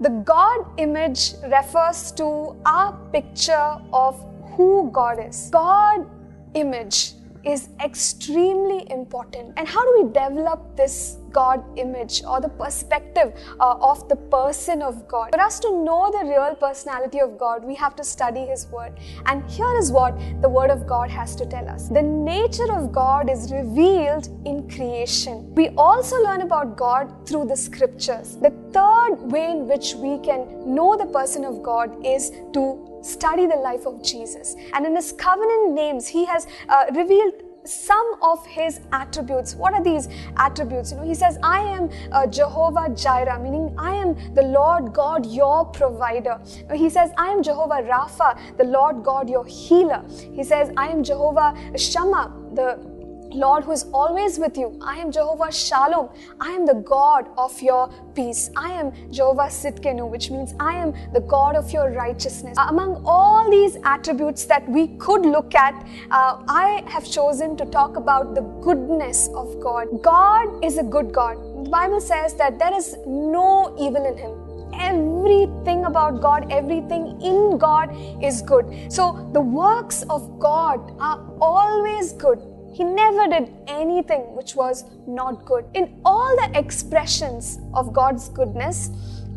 The God image refers to our picture of who God is. God image is extremely important. And how do we develop this God image or the perspective uh, of the person of God? For us to know the real personality of God, we have to study His Word. And here is what the Word of God has to tell us the nature of God is revealed in creation. We also learn about God through the scriptures. The third way in which we can know the person of God is to study the life of Jesus. And in his covenant names, he has uh, revealed some of his attributes. What are these attributes? You know, he says, I am uh, Jehovah Jireh, meaning I am the Lord God, your provider. He says, I am Jehovah Rapha, the Lord God, your healer. He says, I am Jehovah Shammah, the Lord who is always with you. I am Jehovah Shalom. I am the God of your peace. I am Jehovah Tsidkenu, which means I am the God of your righteousness. Among all these attributes that we could look at, uh, I have chosen to talk about the goodness of God. God is a good God. The Bible says that there is no evil in Him everything about God, everything in God is good. So the works of God are always good. He never did anything which was not good. In all the expressions of God's goodness,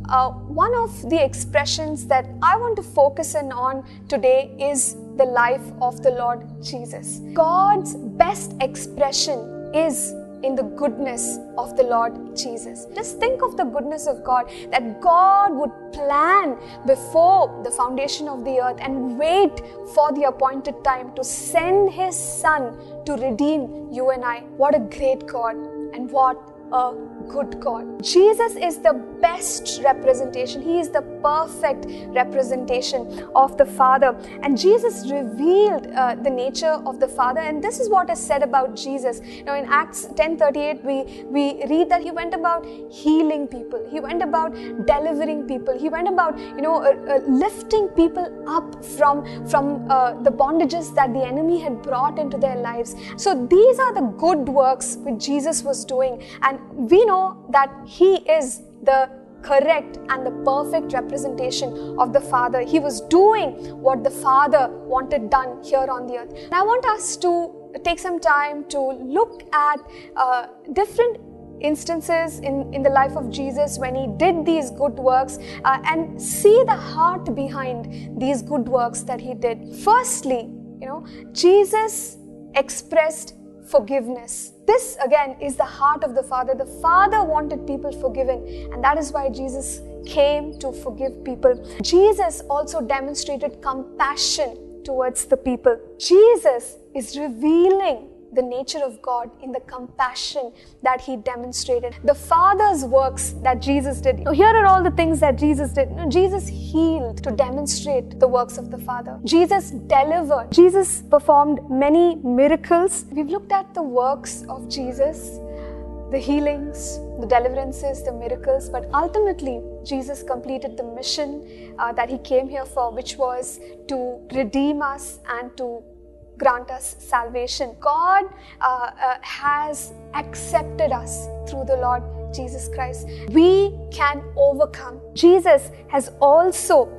uh, one of the expressions that I want to focus in on today is the life of the Lord Jesus. God's best expression is in the goodness of the Lord Jesus. Just think of the goodness of God that God would plan before the foundation of the earth and wait for the appointed time to send His Son to redeem you and I. What a great God and what a good God. Jesus is the best representation. He is the perfect representation of the Father. And Jesus revealed uh, the nature of the Father. And this is what is said about Jesus. Now in Acts 10:38, we, we read that he went about healing people. He went about delivering people. He went about, you know, uh, uh, lifting people up from, from uh, the bondages that the enemy had brought into their lives. So these are the good works which Jesus was doing. And we know know that He is the correct and the perfect representation of the Father. He was doing what the Father wanted done here on the earth. And I want us to take some time to look at uh, different instances in, in the life of Jesus when he did these good works uh, and see the heart behind these good works that he did. Firstly, you know, Jesus expressed forgiveness. This again is the heart of the Father. The Father wanted people forgiven, and that is why Jesus came to forgive people. Jesus also demonstrated compassion towards the people. Jesus is revealing the nature of God in the compassion that he demonstrated. The Father's works that Jesus did. Now, here are all the things that Jesus did. Now, Jesus healed to demonstrate the works of the Father. Jesus delivered. Jesus performed many miracles. We've looked at the works of Jesus the healings, the deliverances, the miracles, but ultimately, Jesus completed the mission uh, that He came here for, which was to redeem us and to grant us salvation. God uh, uh, has accepted us through the Lord Jesus Christ. We can overcome. Jesus has also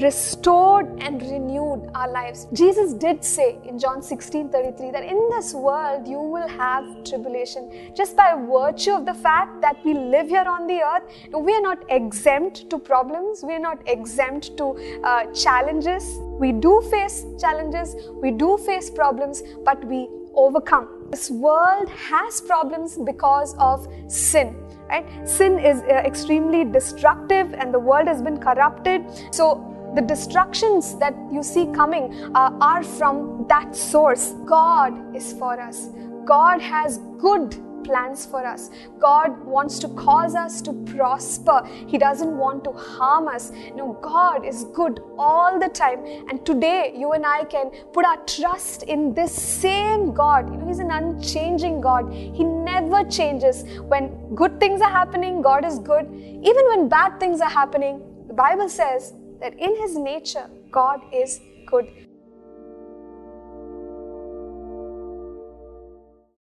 restored and renewed our lives. Jesus did say in John 16 33 that in this world you will have tribulation. Just by virtue of the fact that we live here on the earth, we are not exempt to problems, we are not exempt to uh, challenges. We do face challenges, we do face problems, but we overcome. This world has problems because of sin right sin is uh, extremely destructive and the world has been corrupted so the destructions that you see coming uh, are from that source. God is for us. God has good plans for us. God wants to cause us to prosper. He doesn't want to harm us. No, God is good all the time. And today, you and I can put our trust in this same God. You know, He's an unchanging God. He never changes. When good things are happening, God is good. Even when bad things are happening, the Bible says that in his nature, God is good.